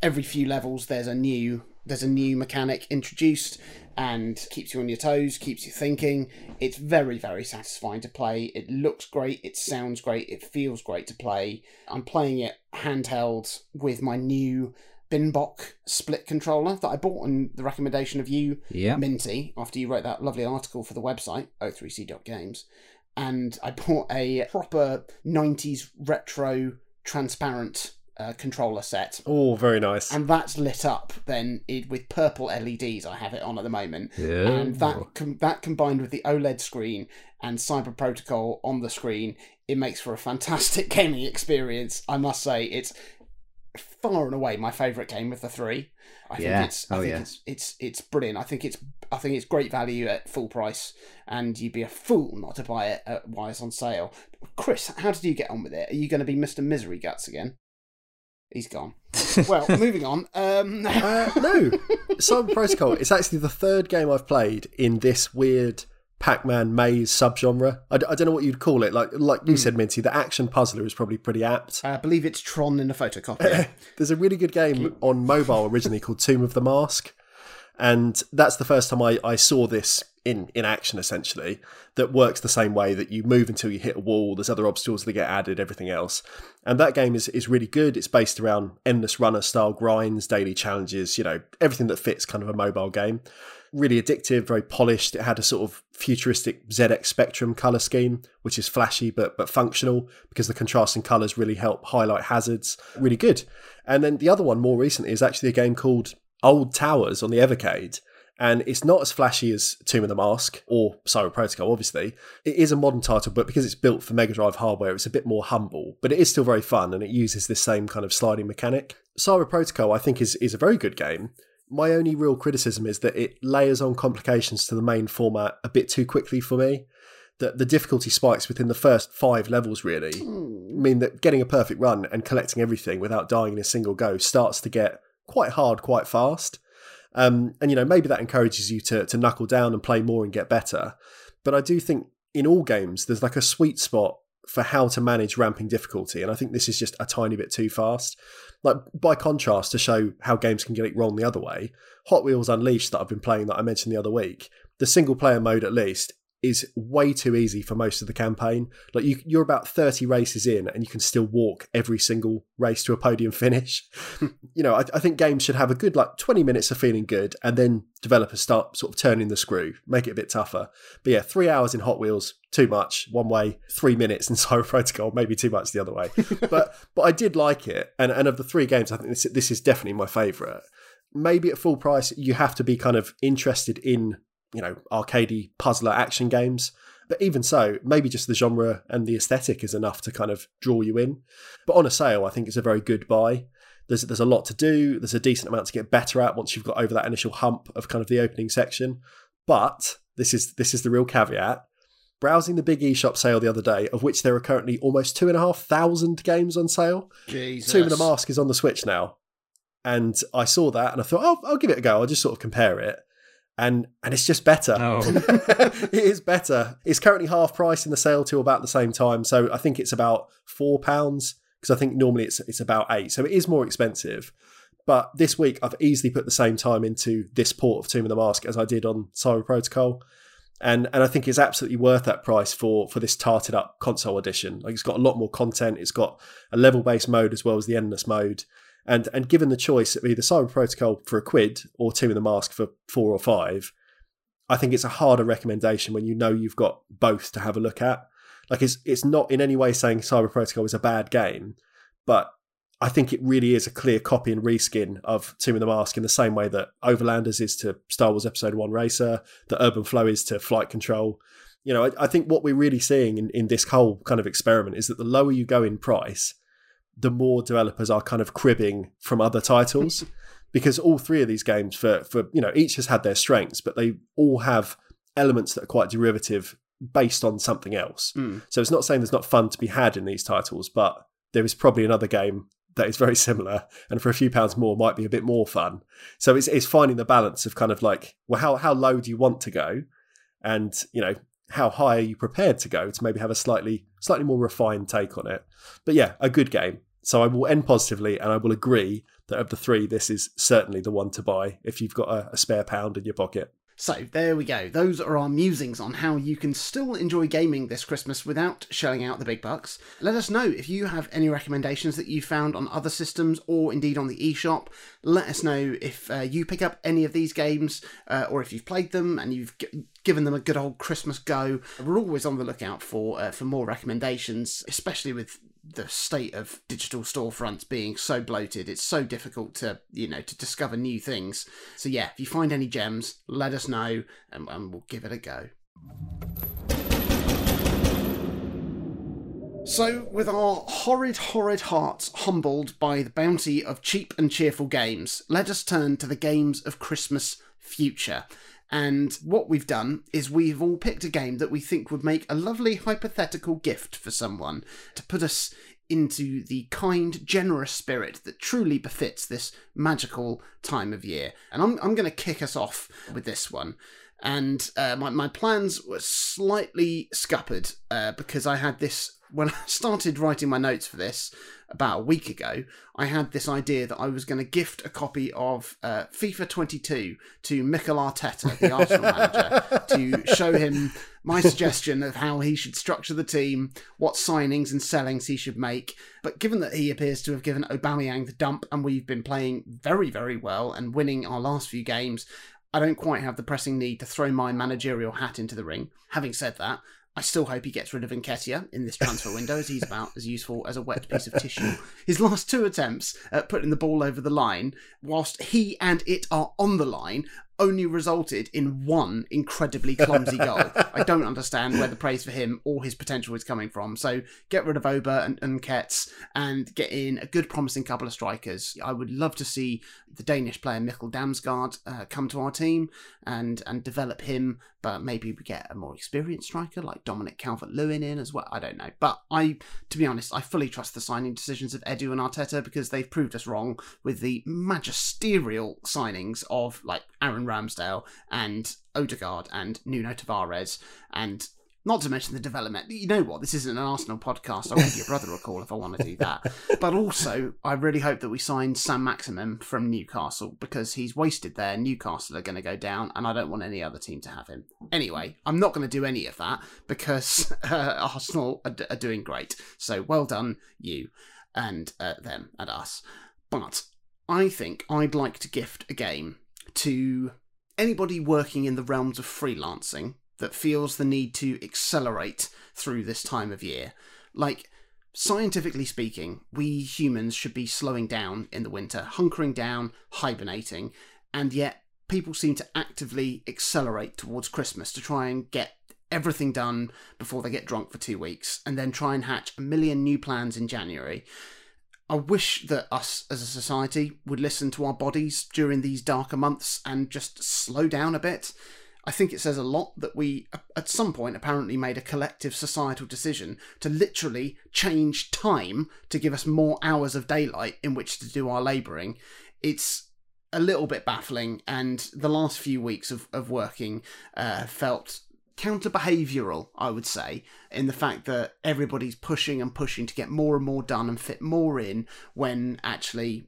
Every few levels there's a new there's a new mechanic introduced and keeps you on your toes, keeps you thinking. It's very, very satisfying to play. It looks great, it sounds great, it feels great to play. I'm playing it handheld with my new Binbok split controller that I bought on the recommendation of you, yeah. Minty, after you wrote that lovely article for the website, o3c.games. And I bought a proper 90s retro transparent uh, controller set. Oh, very nice. And that's lit up then it, with purple LEDs. I have it on at the moment. Yeah. And that com- that combined with the OLED screen and Cyber Protocol on the screen, it makes for a fantastic gaming experience. I must say, it's far and away my favourite game of the three. I Yeah. think it's I Oh, think yeah. it's it's it's brilliant. I think it's I think it's great value at full price, and you'd be a fool not to buy it at, while it's on sale. Chris, how did you get on with it? Are you going to be Mister Misery Guts again? He's gone. well, moving on. Um, Uh, no, Cyber Protocol. It's actually the third game I've played in this weird Pac-Man maze subgenre. I, d- I don't know what you'd call it. Like like you said, Minty, the action puzzler is probably pretty apt. I believe it's Tron in a photocopier. There's a really good game on mobile originally called Tomb of the Mask, and that's the first time I, I saw this in in action. Essentially, that works the same way that you move until you hit a wall. There's other obstacles that get added, everything else, and that game is is really good. It's based around endless runner style grinds, daily challenges, you know, everything that fits kind of a mobile game. Really addictive, very polished. It had a sort of futuristic ZX Spectrum color scheme, which is flashy but but functional because the contrasting colors really help highlight hazards. Really good. And then the other one more recently is actually a game called Old Towers on the Evercade. And it's not as flashy as Tomb of the Mask or Cyber Protocol, obviously. It is a modern title, but because it's built for Mega Drive hardware, it's a bit more humble. But it is still very fun and it uses this same kind of sliding mechanic. Cyber Protocol, I think, is, is a very good game. My only real criticism is that it layers on complications to the main format a bit too quickly for me. That the difficulty spikes within the first five levels really hmm. mean that getting a perfect run and collecting everything without dying in a single go starts to get quite hard quite fast. Um, and you know maybe that encourages you to to knuckle down and play more and get better. But I do think in all games there's like a sweet spot for how to manage ramping difficulty, and I think this is just a tiny bit too fast. Like by contrast, to show how games can get it wrong the other way, Hot Wheels Unleashed that I've been playing that I mentioned the other week, the single player mode at least is way too easy for most of the campaign. Like you, you're about 30 races in and you can still walk every single race to a podium finish. you know, I, I think games should have a good like 20 minutes of feeling good and then developers start sort of turning the screw, make it a bit tougher. But yeah, three hours in Hot Wheels, too much one way, three minutes in Cyber Protocol, maybe too much the other way. but but I did like it. And, and of the three games, I think this, this is definitely my favourite. Maybe at full price, you have to be kind of interested in you know, arcadey puzzler action games. But even so, maybe just the genre and the aesthetic is enough to kind of draw you in. But on a sale, I think it's a very good buy. There's there's a lot to do. There's a decent amount to get better at once you've got over that initial hump of kind of the opening section. But this is this is the real caveat. Browsing the big eShop sale the other day, of which there are currently almost two and a half thousand games on sale. Jesus. Tomb of the Mask is on the Switch now. And I saw that and I thought, oh, I'll give it a go. I'll just sort of compare it. And and it's just better. Oh. it is better. It's currently half price in the sale till about the same time, so I think it's about four pounds because I think normally it's it's about eight, so it is more expensive. But this week I've easily put the same time into this port of Tomb of the Mask as I did on Cyber Protocol. And and I think it's absolutely worth that price for for this tarted up console edition. Like it's got a lot more content, it's got a level based mode as well as the endless mode. And and given the choice of either Cyber Protocol for a quid or Tomb of the Mask for four or five, I think it's a harder recommendation when you know you've got both to have a look at. Like it's it's not in any way saying Cyber Protocol is a bad game, but I think it really is a clear copy and reskin of Tomb of the Mask in the same way that Overlanders is to Star Wars Episode 1 Racer, that Urban Flow is to Flight Control. You know, I, I think what we're really seeing in, in this whole kind of experiment is that the lower you go in price, the more developers are kind of cribbing from other titles. because all three of these games, for, for you know, each has had their strengths, but they all have elements that are quite derivative based on something else. Mm. So it's not saying there's not fun to be had in these titles, but there is probably another game that is very similar and for a few pounds more might be a bit more fun. So it's it's finding the balance of kind of like, well, how how low do you want to go? And, you know, how high are you prepared to go to maybe have a slightly slightly more refined take on it. But yeah, a good game. So I will end positively and I will agree that of the three, this is certainly the one to buy if you've got a, a spare pound in your pocket. So there we go. Those are our musings on how you can still enjoy gaming this Christmas without shelling out the big bucks. Let us know if you have any recommendations that you found on other systems or indeed on the eShop. Let us know if uh, you pick up any of these games uh, or if you've played them and you've g- given them a good old Christmas go. We're always on the lookout for uh, for more recommendations, especially with the state of digital storefronts being so bloated it's so difficult to you know to discover new things so yeah if you find any gems let us know and, and we'll give it a go So, with our horrid, horrid hearts humbled by the bounty of cheap and cheerful games, let us turn to the games of Christmas future. And what we've done is we've all picked a game that we think would make a lovely hypothetical gift for someone to put us into the kind, generous spirit that truly befits this magical time of year. And I'm, I'm going to kick us off with this one. And uh, my, my plans were slightly scuppered uh, because I had this when I started writing my notes for this about a week ago, I had this idea that I was going to gift a copy of uh, FIFA 22 to Mikel Arteta, the Arsenal manager, to show him my suggestion of how he should structure the team, what signings and sellings he should make. But given that he appears to have given Aubameyang the dump, and we've been playing very, very well and winning our last few games, I don't quite have the pressing need to throw my managerial hat into the ring. Having said that, I still hope he gets rid of Nketiah in this transfer window, as he's about as useful as a wet piece of tissue. His last two attempts at putting the ball over the line, whilst he and it are on the line, only resulted in one incredibly clumsy goal. I don't understand where the praise for him or his potential is coming from. So get rid of Oba and, and Ketz and get in a good, promising couple of strikers. I would love to see the Danish player Mikkel Damsgaard uh, come to our team and and develop him, but maybe we get a more experienced striker like Dominic Calvert-Lewin in as well. I don't know, but I, to be honest, I fully trust the signing decisions of Edu and Arteta because they've proved us wrong with the magisterial signings of like Aaron Ramsdale and Odegaard and Nuno Tavares and not to mention the development. You know what? This isn't an Arsenal podcast. I'll give your brother a call if I want to do that. But also, I really hope that we sign Saint-Maximin from Newcastle because he's wasted there. Newcastle are going to go down, and I don't want any other team to have him. Anyway, I'm not going to do any of that because uh, Arsenal are, are, doing great. So well done, you and uh, them and us. But I think I'd like to gift a game to anybody working in the realms of freelancing that feels the need to accelerate through this time of year. Like, scientifically speaking, we humans should be slowing down in the winter, hunkering down, hibernating, and yet people seem to actively accelerate towards Christmas to try and get everything done before they get drunk for two weeks and then try and hatch a million new plans in January. I wish that us as a society would listen to our bodies during these darker months and just slow down a bit. I think it says a lot that we, at some point, apparently made a collective societal decision to literally change time to give us more hours of daylight in which to do our labouring. It's a little bit baffling, and the last few weeks of, of working uh, felt counter behavioral, I would say, in the fact that everybody's pushing and pushing to get more and more done and fit more in when actually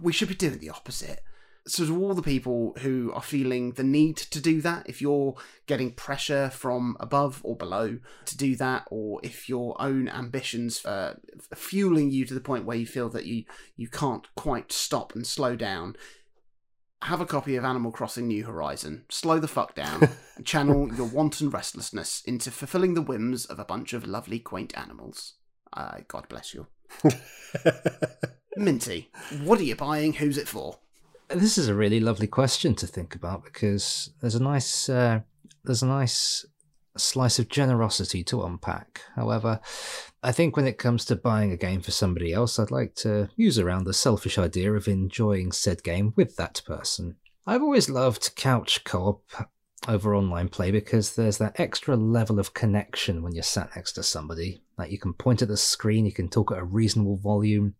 we should be doing the opposite. So, to all the people who are feeling the need to do that, if you're getting pressure from above or below to do that, or if your own ambitions are fueling you to the point where you feel that you, you can't quite stop and slow down, have a copy of Animal Crossing New Horizon, slow the fuck down, and channel your wanton restlessness into fulfilling the whims of a bunch of lovely, quaint animals. Uh, God bless you. Minty, what are you buying? Who's it for? This is a really lovely question to think about because there's a nice uh, there's a nice slice of generosity to unpack. However, I think when it comes to buying a game for somebody else, I'd like to use around the selfish idea of enjoying said game with that person. I've always loved couch co op over online play because there's that extra level of connection when you're sat next to somebody. Like you can point at the screen, you can talk at a reasonable volume.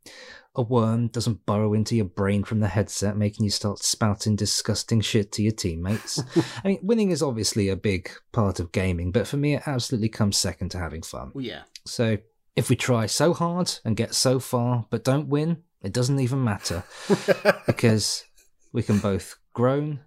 A worm doesn't burrow into your brain from the headset, making you start spouting disgusting shit to your teammates. I mean, winning is obviously a big part of gaming, but for me, it absolutely comes second to having fun. Well, yeah. So if we try so hard and get so far, but don't win, it doesn't even matter because we can both groan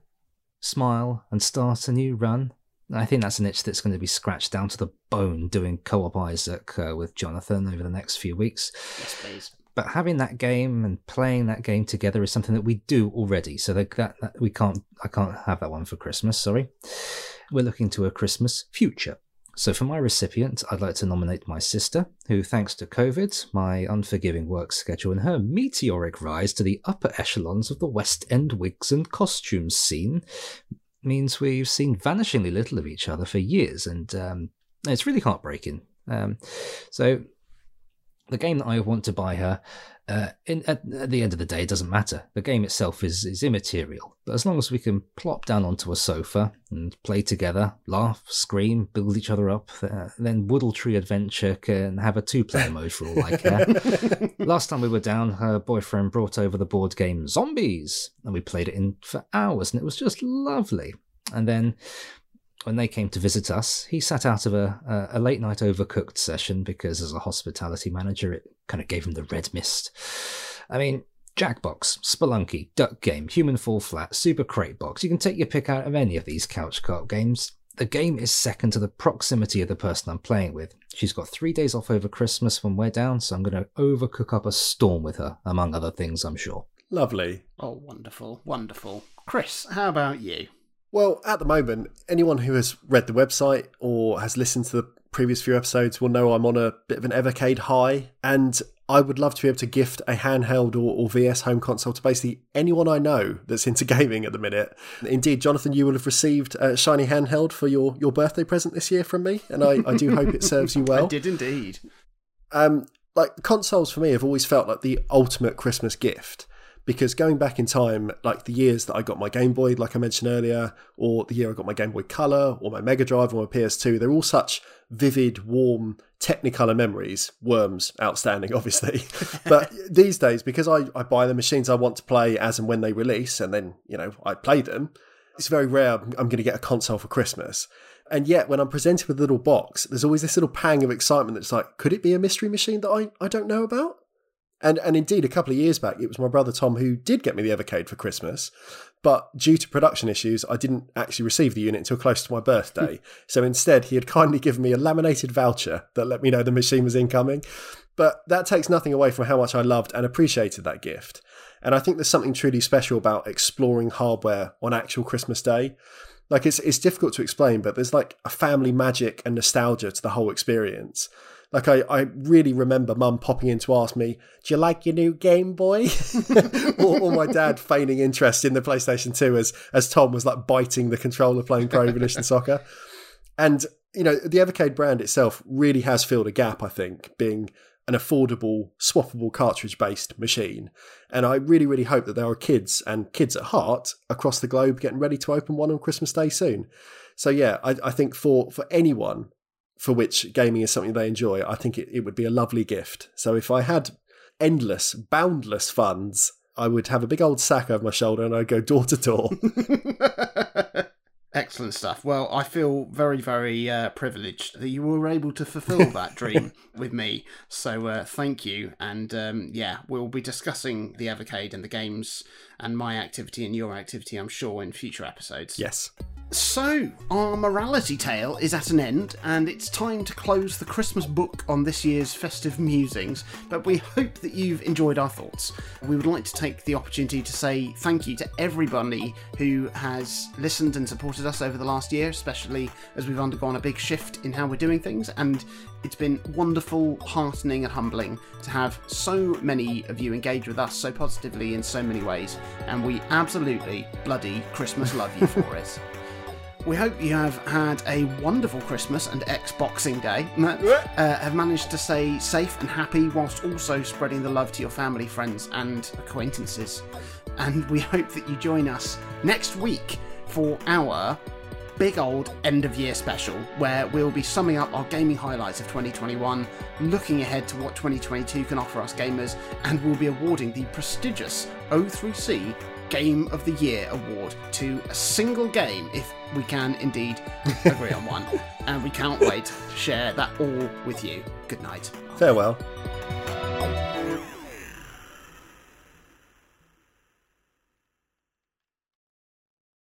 smile, and start a new run. I think that's an itch that's going to be scratched down to the bone doing co op Isaac uh, with Jonathan over the next few weeks. Yes, please. But having that game and playing that game together is something that we do already. So that, that, that we can't, I can't have that one for Christmas. Sorry. We're looking to a Christmas future. So, for my recipient, I'd like to nominate my sister, who, thanks to COVID, my unforgiving work schedule, and her meteoric rise to the upper echelons of the West End wigs and costumes scene, means we've seen vanishingly little of each other for years, and um, it's really heartbreaking. Um, so, the game that I want to buy her uh, in, at, at, the end of the day, it doesn't matter. The game itself is, is immaterial. But as long as we can plop down onto a sofa and play together, laugh, scream, build each other up, uh, then Woodle Tree Adventure can have a two player mode for all I care. Last time we were down, her boyfriend brought over the board game Zombies, and we played it in for hours, and it was just lovely. And then when they came to visit us, he sat out of a, a, late night overcooked session because, as a hospitality manager, it kind of gave him the red mist. I mean, Jackbox, Spelunky, Duck Game, Human Fall Flat, Super Crate Box. You can take your pick out of any of these couch co-op games. The game is second to the proximity of the person I'm playing with. She's got three days off over Christmas when we're down, so I'm going to overcook up a storm with her, among other things, I'm sure. Lovely. Oh, wonderful, wonderful. Chris, how about you? Well, at the moment, anyone who has read the website or has listened to the previous few episodes will know I'm on a bit of an Evercade high, and I would love to be able to gift a handheld or, or, VS home console to basically anyone I know that's into gaming at the minute. Indeed, Jonathan, you will have received a shiny handheld for your, your birthday present this year from me, and I, I do hope it serves you well. I did indeed. Um, like consoles for me have always felt like the ultimate Christmas gift because going back in time, like the years that I got my Game Boy, like I mentioned earlier, or the year I got my Game Boy Color, or my Mega Drive, or my PS2, they're all such vivid, warm, Technicolor memories. Worms, outstanding, obviously. but these days, because I, I buy the machines I want to play as and when they release, and then, you know, I play them, it's very rare I'm going to get a console for Christmas. And yet, when I'm presented with a little box, there's always this little pang of excitement that's like, could it be a mystery machine that I, I don't know about? And and indeed, a couple of years back, it was my brother Tom who did get me the Evercade for Christmas. But due to production issues, I didn't actually receive the unit until close to my birthday. so instead, he had kindly given me a laminated voucher that let me know the machine was incoming. But that takes nothing away from how much I loved and appreciated that gift. And I think there's something truly special about exploring hardware on actual Christmas Day. Like it's it's difficult to explain, but there's like a family magic and nostalgia to the whole experience. Like I, I really remember mum popping in to ask me, "Do you like your new Game Boy?" or, or, my dad feigning interest in the PlayStation Two as as Tom was like biting the controller playing Pro Evolution Soccer. And you know, the Evercade brand itself really has filled a gap. I think being an affordable, swappable cartridge based machine. And I really, really hope that there are kids and kids at heart across the globe getting ready to open one on Christmas Day soon. So yeah, I, I think for for anyone for which gaming is something they enjoy, I think it, it would be a lovely gift. So if I had endless, boundless funds, I would have a big old sack over my shoulder and I'd go door to door. Excellent stuff. Well, I feel very, very uh, privileged that you were able to fulfill that dream with me. So, uh, thank you. And um, yeah, we'll be discussing the Evercade and the games and my activity and your activity, I'm sure, in future episodes. yes. So, our morality tale is at an end, and it's time to close the Christmas book on this year's festive musings. But we hope that you've enjoyed our thoughts. We would like to take the opportunity to say thank you to everybody who has listened and supported us over the last year, especially as we've undergone a big shift in how we're doing things. And it's been wonderful, heartening, and humbling to have so many of you engage with us so positively in so many ways. And we absolutely bloody Christmas love you for it. We hope you have had a wonderful Christmas and Xboxing Day. Uh, have managed to stay safe and happy whilst also spreading the love to your family, friends, and acquaintances. And we hope that you join us next week for our big old end of year special where we'll be summing up our gaming highlights of 2021, looking ahead to what 2022 can offer us gamers, and we'll be awarding the prestigious O3C Game of the Year award to a single game if we can indeed agree on one. And we can't wait to share that all with you. Good night. Farewell.